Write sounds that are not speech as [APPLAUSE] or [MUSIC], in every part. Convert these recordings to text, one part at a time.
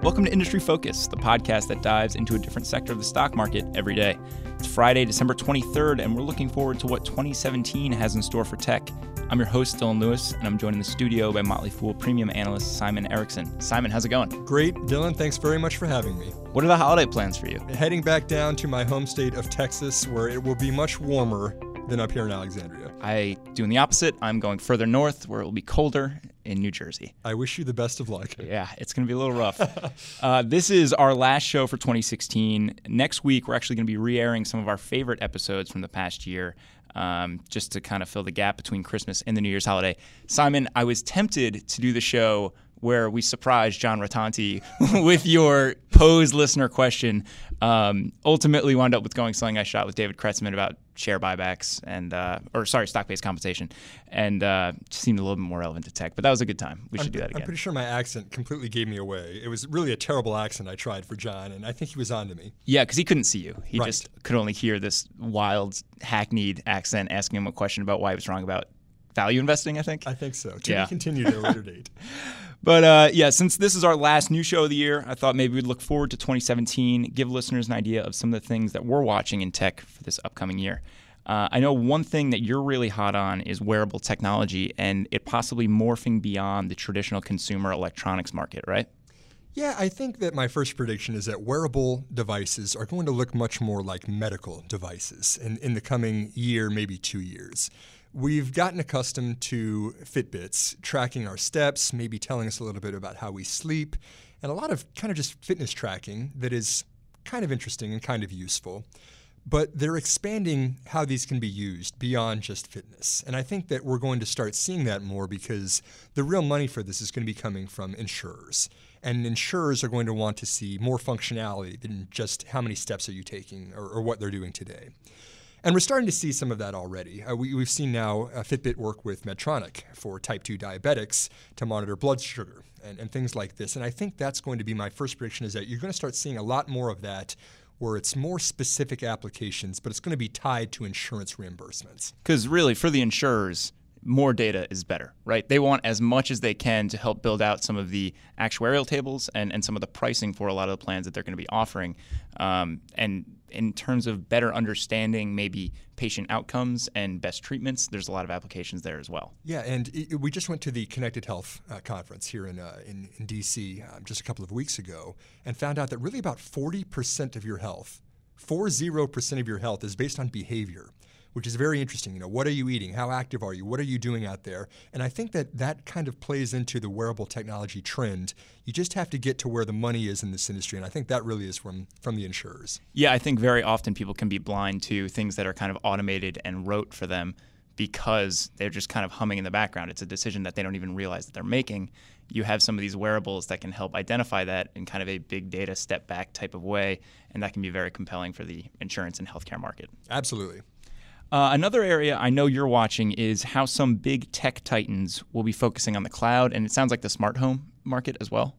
Welcome to Industry Focus, the podcast that dives into a different sector of the stock market every day. It's Friday, December 23rd, and we're looking forward to what 2017 has in store for tech. I'm your host, Dylan Lewis, and I'm joined in the studio by Motley Fool premium analyst Simon Erickson. Simon, how's it going? Great, Dylan. Thanks very much for having me. What are the holiday plans for you? Heading back down to my home state of Texas, where it will be much warmer than up here in Alexandria. I doing the opposite. I'm going further north, where it will be colder in New Jersey. I wish you the best of luck. Yeah, it's going to be a little rough. [LAUGHS] uh, this is our last show for 2016. Next week, we're actually going to be re airing some of our favorite episodes from the past year. Um, just to kind of fill the gap between Christmas and the New Year's holiday. Simon, I was tempted to do the show where we surprised John Rotonti [LAUGHS] with your posed listener question. Um, ultimately, wound up with going something I shot with David Kretzmann about share buybacks and, uh, or sorry, stock-based compensation, and uh, seemed a little bit more relevant to tech. But that was a good time. We should I'm, do that again. I'm pretty sure my accent completely gave me away. It was really a terrible accent I tried for John, and I think he was on to me. Yeah, because he couldn't see you. He right. just could only hear this wild, hackneyed accent asking him a question about why he was wrong about value investing, I think. I think so. To yeah. be continued at a later [LAUGHS] date. But uh, yeah, since this is our last new show of the year, I thought maybe we'd look forward to 2017, give listeners an idea of some of the things that we're watching in tech for this upcoming year. Uh, I know one thing that you're really hot on is wearable technology and it possibly morphing beyond the traditional consumer electronics market, right? Yeah, I think that my first prediction is that wearable devices are going to look much more like medical devices in, in the coming year, maybe two years. We've gotten accustomed to Fitbits tracking our steps, maybe telling us a little bit about how we sleep, and a lot of kind of just fitness tracking that is kind of interesting and kind of useful. But they're expanding how these can be used beyond just fitness. And I think that we're going to start seeing that more because the real money for this is going to be coming from insurers. And insurers are going to want to see more functionality than just how many steps are you taking or, or what they're doing today. And we're starting to see some of that already. Uh, we, have seen now uh, Fitbit work with Medtronic for type 2 diabetics to monitor blood sugar and, and things like this. And I think that's going to be my first prediction is that you're going to start seeing a lot more of that where it's more specific applications, but it's going to be tied to insurance reimbursements. Because really, for the insurers, more data is better, right? They want as much as they can to help build out some of the actuarial tables and, and some of the pricing for a lot of the plans that they're going to be offering. Um, and in terms of better understanding maybe patient outcomes and best treatments, there's a lot of applications there as well. Yeah, and it, we just went to the Connected Health uh, conference here in, uh, in, in, DC um, just a couple of weeks ago and found out that really about 40% of your health, 40% of your health is based on behavior which is very interesting. You know, what are you eating? How active are you? What are you doing out there? And I think that that kind of plays into the wearable technology trend. You just have to get to where the money is in this industry, and I think that really is from from the insurers. Yeah, I think very often people can be blind to things that are kind of automated and rote for them because they're just kind of humming in the background. It's a decision that they don't even realize that they're making. You have some of these wearables that can help identify that in kind of a big data step back type of way, and that can be very compelling for the insurance and healthcare market. Absolutely. Uh, another area I know you're watching is how some big tech titans will be focusing on the cloud, and it sounds like the smart home market as well.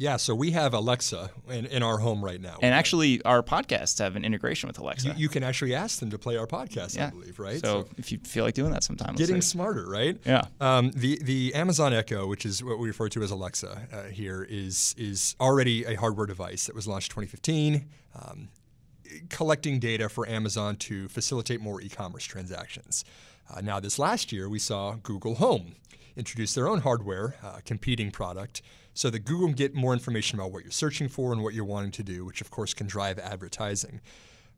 Yeah, so we have Alexa in, in our home right now. And actually, our podcasts have an integration with Alexa. You, you can actually ask them to play our podcast, yeah. I believe, right? So, so, if you feel like doing that sometime, getting smarter, right? Yeah. Um, the the Amazon Echo, which is what we refer to as Alexa uh, here, is is already a hardware device that was launched 2015. Um, collecting data for Amazon to facilitate more e commerce transactions. Uh, now, this last year, we saw Google Home introduce their own hardware uh, competing product so that Google can get more information about what you're searching for and what you're wanting to do, which of course can drive advertising.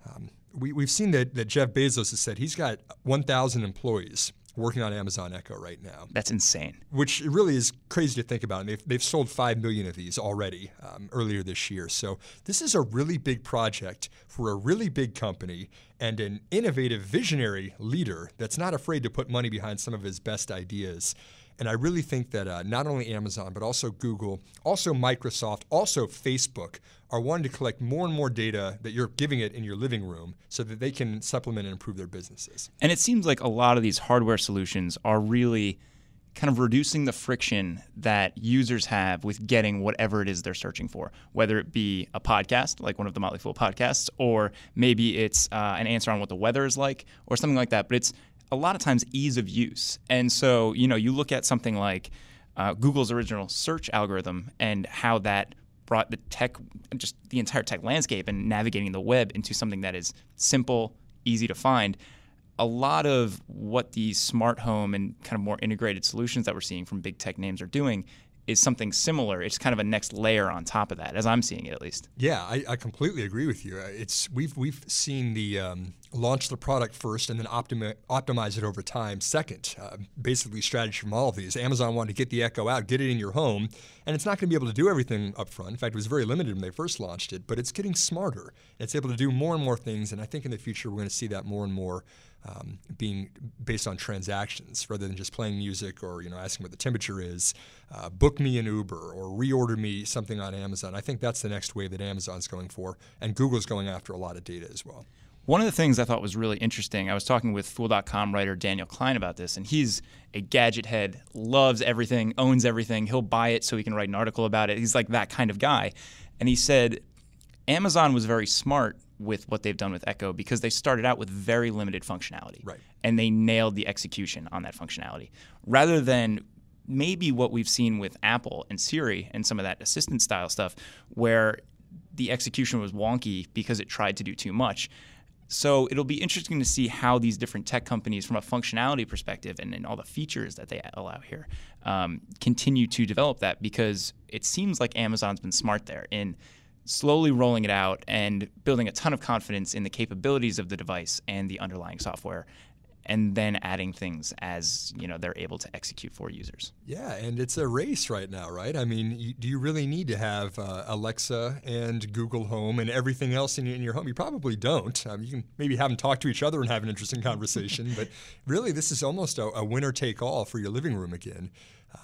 Um, we, we've seen that, that Jeff Bezos has said he's got 1,000 employees working on Amazon Echo right now. That's insane. Which really is crazy to think about. And they've, they've sold 5 million of these already um, earlier this year. So this is a really big project for a really big company and an innovative, visionary leader that's not afraid to put money behind some of his best ideas. And I really think that uh, not only Amazon, but also Google, also Microsoft, also Facebook are wanting to collect more and more data that you're giving it in your living room so that they can supplement and improve their businesses. And it seems like a lot of these hardware solutions are really kind of reducing the friction that users have with getting whatever it is they're searching for, whether it be a podcast, like one of the Motley Fool podcasts, or maybe it's uh, an answer on what the weather is like, or something like that. But it's a lot of times ease of use. And so, you know, you look at something like uh, Google's original search algorithm and how that brought the tech, just the entire tech landscape and navigating the web into something that is simple, easy to find. A lot of what these smart home and kind of more integrated solutions that we're seeing from big tech names are doing is something similar. It's kind of a next layer on top of that, as I'm seeing it at least. Yeah, I, I completely agree with you. Uh, it's we've we've seen the um, launch the product first and then optimi- optimize it over time second. Uh, basically, strategy from all of these. Amazon wanted to get the Echo out, get it in your home, and it's not going to be able to do everything up front. In fact, it was very limited when they first launched it, but it's getting smarter. It's able to do more and more things, and I think in the future we're going to see that more and more um, being based on transactions rather than just playing music or you know asking what the temperature is. Uh, book me an Uber or reorder me something on Amazon. I think that's the next wave that Amazon's going for, and Google's going after a lot of data as well. One of the things I thought was really interesting, I was talking with Fool.com writer Daniel Klein about this, and he's a gadget head, loves everything, owns everything. He'll buy it so he can write an article about it. He's like that kind of guy. And he said Amazon was very smart with what they've done with Echo because they started out with very limited functionality. Right. And they nailed the execution on that functionality. Rather than maybe what we've seen with Apple and Siri and some of that assistant style stuff where the execution was wonky because it tried to do too much. So it'll be interesting to see how these different tech companies, from a functionality perspective and, and all the features that they allow here, um, continue to develop that because it seems like Amazon's been smart there in slowly rolling it out and building a ton of confidence in the capabilities of the device and the underlying software and then adding things as you know they're able to execute for users. Yeah, and it's a race right now, right? I mean, you, do you really need to have uh, Alexa and Google Home and everything else in, in your home? You probably don't. Um, you can maybe have them talk to each other and have an interesting [LAUGHS] conversation, but really, this is almost a, a winner take all for your living room again,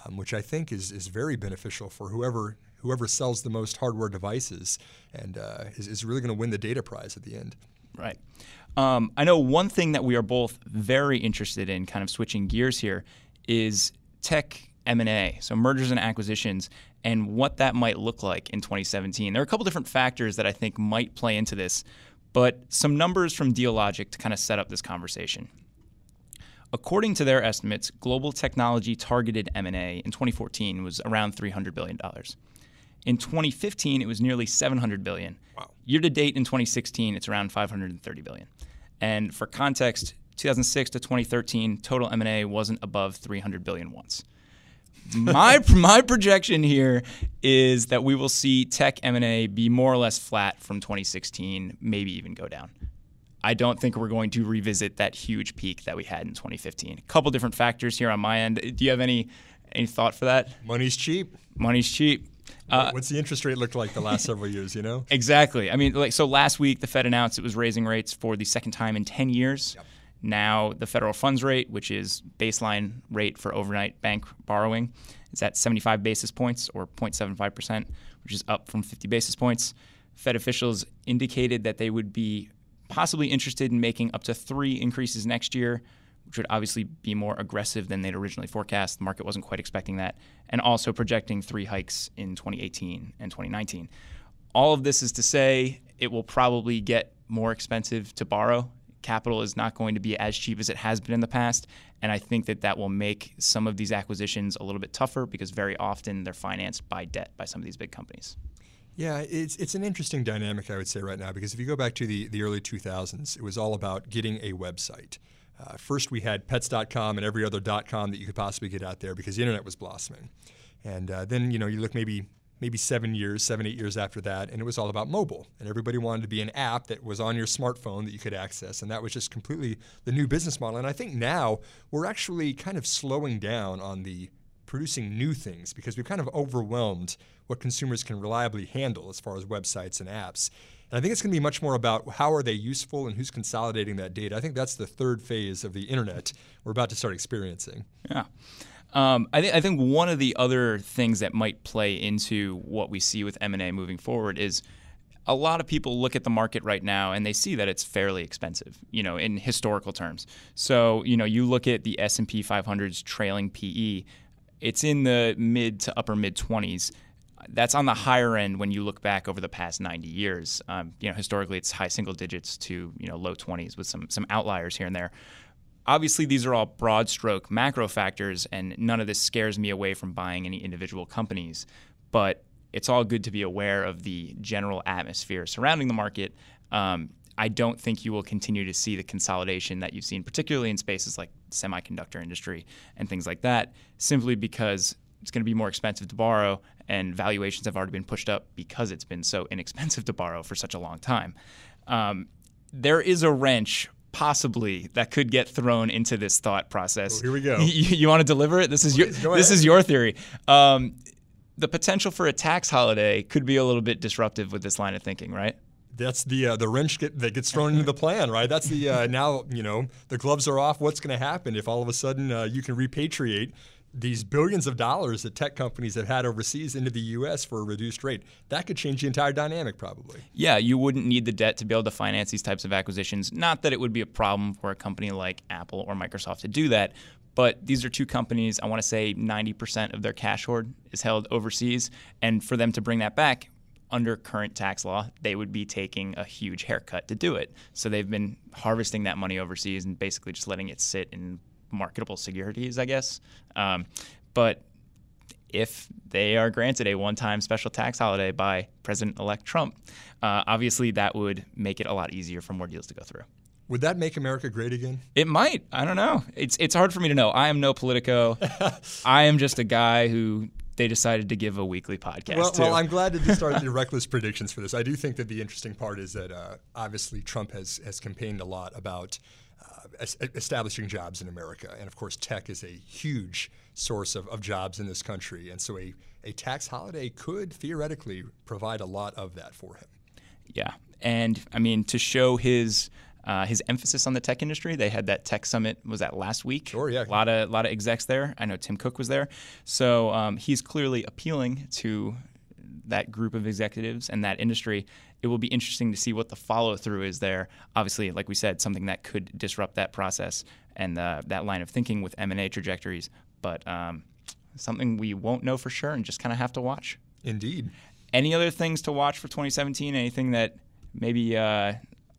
um, which I think is is very beneficial for whoever whoever sells the most hardware devices and uh, is, is really going to win the data prize at the end. Right. Um, I know one thing that we are both very interested in, kind of switching gears here, is tech M&A, so mergers and acquisitions, and what that might look like in 2017. There are a couple different factors that I think might play into this, but some numbers from Dealogic to kind of set up this conversation. According to their estimates, global technology targeted M&A in 2014 was around 300 billion dollars. In 2015, it was nearly 700 billion. Wow. Year to date in 2016, it's around 530 billion. And for context, 2006 to 2013, total M&A wasn't above 300 billion once. [LAUGHS] my my projection here is that we will see tech M&A be more or less flat from 2016, maybe even go down. I don't think we're going to revisit that huge peak that we had in 2015. A couple different factors here on my end. Do you have any any thought for that? Money's cheap. Money's cheap. Uh, What's the interest rate look like the last several [LAUGHS] years? You know exactly. I mean, like so. Last week, the Fed announced it was raising rates for the second time in 10 years. Yep. Now, the federal funds rate, which is baseline rate for overnight bank borrowing, is at 75 basis points or 0.75 percent, which is up from 50 basis points. Fed officials indicated that they would be possibly interested in making up to three increases next year, which would obviously be more aggressive than they'd originally forecast. The market wasn't quite expecting that, and also projecting three hikes in 2018 and 2019. All of this is to say it will probably get more expensive to borrow. Capital is not going to be as cheap as it has been in the past, and I think that that will make some of these acquisitions a little bit tougher because very often they're financed by debt by some of these big companies. Yeah, it's it's an interesting dynamic I would say right now because if you go back to the, the early 2000s, it was all about getting a website. Uh, first, we had pets.com and every other .com that you could possibly get out there because the internet was blossoming. And uh, then, you know, you look maybe maybe seven years, seven, eight years after that, and it was all about mobile. And everybody wanted to be an app that was on your smartphone that you could access. And that was just completely the new business model. And I think now we're actually kind of slowing down on the producing new things because we've kind of overwhelmed what consumers can reliably handle as far as websites and apps. And I think it's going to be much more about how are they useful and who's consolidating that data. I think that's the third phase of the internet we're about to start experiencing. Yeah. Um, I, th- I, think one of the other things that might play into what we see with M&A moving forward is a lot of people look at the market right now and they see that it's fairly expensive, you know, in historical terms. So, you know, you look at the S&P 500's trailing PE, it's in the mid to upper mid 20s that's on the higher end when you look back over the past 90 years. Um, you know, historically, it's high single digits to you know low 20s with some some outliers here and there. Obviously, these are all broad stroke macro factors, and none of this scares me away from buying any individual companies. But it's all good to be aware of the general atmosphere surrounding the market. Um, I don't think you will continue to see the consolidation that you've seen, particularly in spaces like semiconductor industry and things like that, simply because it's going to be more expensive to borrow and valuations have already been pushed up because it's been so inexpensive to borrow for such a long time. Um, there is a wrench possibly that could get thrown into this thought process. Oh, here we go. [LAUGHS] You, you, want to deliver it? This is Please, your this is your theory. Um, the potential for a tax holiday could be a little bit disruptive with this line of thinking, right? That's the uh, the wrench get, that gets thrown into the plan, right? That's the uh, now you know the gloves are off. What's going to happen if all of a sudden uh, you can repatriate these billions of dollars that tech companies have had overseas into the U.S. for a reduced rate? That could change the entire dynamic, probably. Yeah, you wouldn't need the debt to be able to finance these types of acquisitions. Not that it would be a problem for a company like Apple or Microsoft to do that, but these are two companies. I want to say 90% of their cash hoard is held overseas, and for them to bring that back under current tax law, they would be taking a huge haircut to do it. So they've been harvesting that money overseas and basically just letting it sit in marketable securities, I guess. Um, but if they are granted a one time special tax holiday by President elect Trump, uh, obviously that would make it a lot easier for more deals to go through. Would that make America great again? It might. I don't know. It's it's hard for me to know. I am no Politico. [LAUGHS] I am just a guy who they decided to give a weekly podcast well, to. well, I'm glad that you started [LAUGHS] the reckless predictions for this. I do think that the interesting part is that uh, obviously Trump has has campaigned a lot about establishing jobs in America, and of course, tech is a huge source of, of jobs in this country, and so a a tax holiday could theoretically provide a lot of that for him. Yeah, and I mean to show his. Uh, his emphasis on the tech industry. They had that tech summit. Was that last week? Sure, yeah. A lot of lot of execs there. I know Tim Cook was there. So um, he's clearly appealing to that group of executives and that industry. It will be interesting to see what the follow through is there. Obviously, like we said, something that could disrupt that process and uh, that line of thinking with M and A trajectories. But um, something we won't know for sure and just kind of have to watch. Indeed. Any other things to watch for 2017? Anything that maybe uh,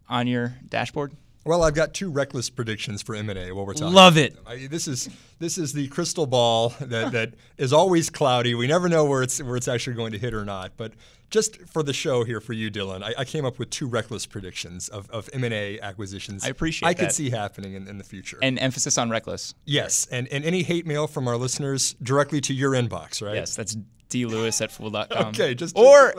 on your dashboard? Well, I've got two reckless predictions for M&A while we're talking. Love it. I, this is this is the crystal ball that, that [LAUGHS] is always cloudy. We never know where it's where it's actually going to hit or not. But just for the show here for you, Dylan, I, I came up with two reckless predictions of, of M&A acquisitions. I appreciate I could see happening in, in the future. And emphasis on reckless. yes, and, and any hate mail from our listeners directly to your inbox, right? Yes, that's dlewis at fool.com. [LAUGHS] Okay, just- or [LAUGHS]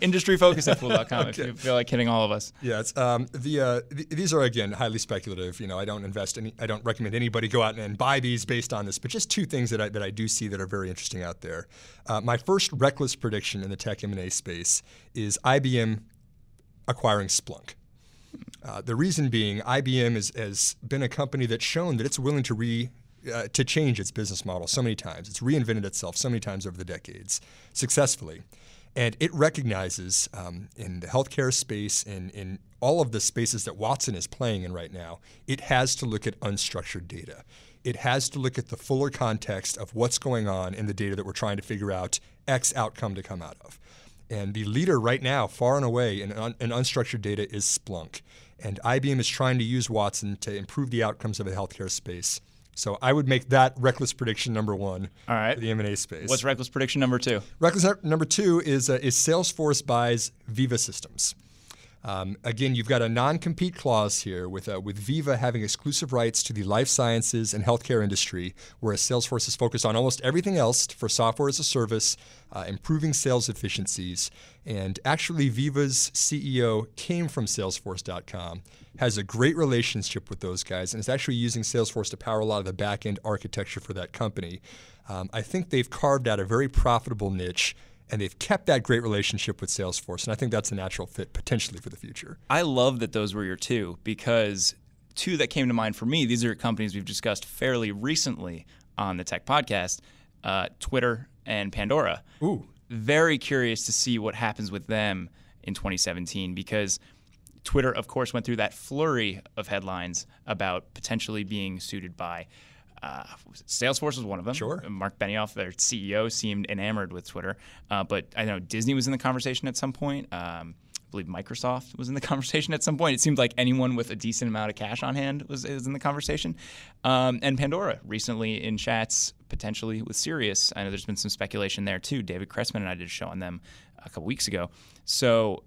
industryfocus at [LAUGHS] fool.com if you feel like hitting all of us. Yes. Um, the uh, th- these are again highly speculative. You know, I don't invest any. I don't recommend anybody go out and, and buy these based on this. But just two things that I that I do see that are very interesting out there. Uh, my first reckless prediction in the tech M and A space is IBM acquiring Splunk. Uh, the reason being, IBM is, has been a company that's shown that it's willing to re uh, to change its business model so many times. It's reinvented itself so many times over the decades successfully. And it recognizes um, in the healthcare space, and in all of the spaces that Watson is playing in right now, it has to look at unstructured data. It has to look at the fuller context of what's going on in the data that we're trying to figure out X outcome to come out of. And the leader right now, far and away, in, un- in unstructured data is Splunk. And IBM is trying to use Watson to improve the outcomes of the healthcare space. So I would make that reckless prediction number one All right. for the M&A space. What's reckless prediction number two? Reckless number two is, uh, is Salesforce buys Veeva Systems. Um, again, you've got a non-compete clause here with uh, with Veeva having exclusive rights to the life sciences and healthcare industry, whereas Salesforce is focused on almost everything else for software as a service, uh, improving sales efficiencies. And actually, Veeva's CEO came from Salesforce.com, has a great relationship with those guys, and is actually using Salesforce to power a lot of the back-end architecture for that company. Um, I think they've carved out a very profitable niche and they've kept that great relationship with Salesforce. And I think that's a natural fit potentially for the future. I love that those were your two because two that came to mind for me, these are companies we've discussed fairly recently on the Tech Podcast uh, Twitter and Pandora. Ooh. Very curious to see what happens with them in 2017 because Twitter, of course, went through that flurry of headlines about potentially being suited by. Uh, Salesforce was one of them. Sure. Mark Benioff, their CEO, seemed enamored with Twitter. Uh, but I know Disney was in the conversation at some point. Um, I believe Microsoft was in the [LAUGHS] conversation at some point. It seemed like anyone with a decent amount of cash on hand was, was in the conversation. Um, and Pandora recently in chats, potentially with Sirius. I know there's been some speculation there too. David Kretzmann and I did a show on them a couple weeks ago. So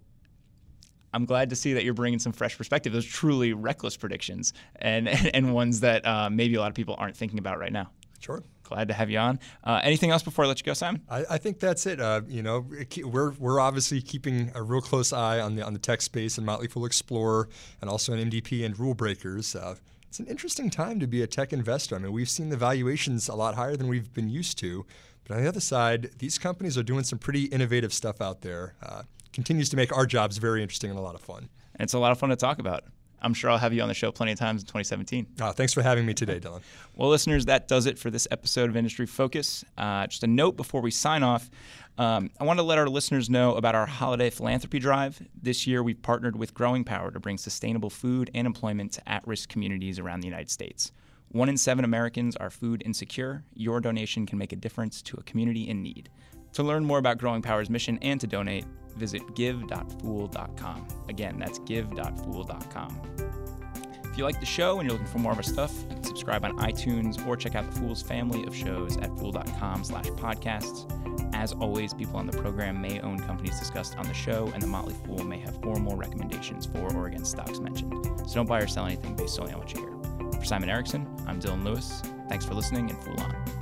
I'm glad to see that you're bringing some fresh perspective. Those truly reckless predictions and, [LAUGHS] and, ones that uh, maybe a lot of people aren't thinking about right now. Sure glad to have you on. Uh, anything else before I let you go, Simon? I, I think that's it. Uh, you know, we're we're obviously keeping a real close eye on the on the tech space and Motley Fool Explorer, and also in MDP and Rule Breakers. Uh, it's an interesting time to be a tech investor. I mean, we've seen the valuations a lot higher than we've been used to. But on the other side, these companies are doing some pretty innovative stuff out there. Uh, continues to make our jobs very interesting and a lot of fun. And it's a lot of fun to talk about. I'm sure I'll have you on the show plenty of times in 2017. Uh, thanks for having me today, Dylan. well, listeners, that does it for this episode of Industry Focus. Uh, just a note before we sign off. Um, I want to let our listeners know about our holiday philanthropy drive. This year, we've partnered with Growing Power to bring sustainable food and employment to at risk communities around the United States. One in seven Americans are food insecure. Your donation can make a difference to a community in need. To learn more about Growing Power's mission and to donate, visit give.fool.com. Again, that's give.fool.com. If you like the show and you're looking for more of our stuff, you can subscribe on iTunes or check out the Fool's family of shows at fool.com slash podcasts. As always, people on the program may own companies discussed on the show, and the Motley Fool may have formal recommendations for or against stocks mentioned. So don't buy or sell anything based solely on what you hear. For Simon Erickson, I'm Dylan Lewis. Thanks for listening and Fool On.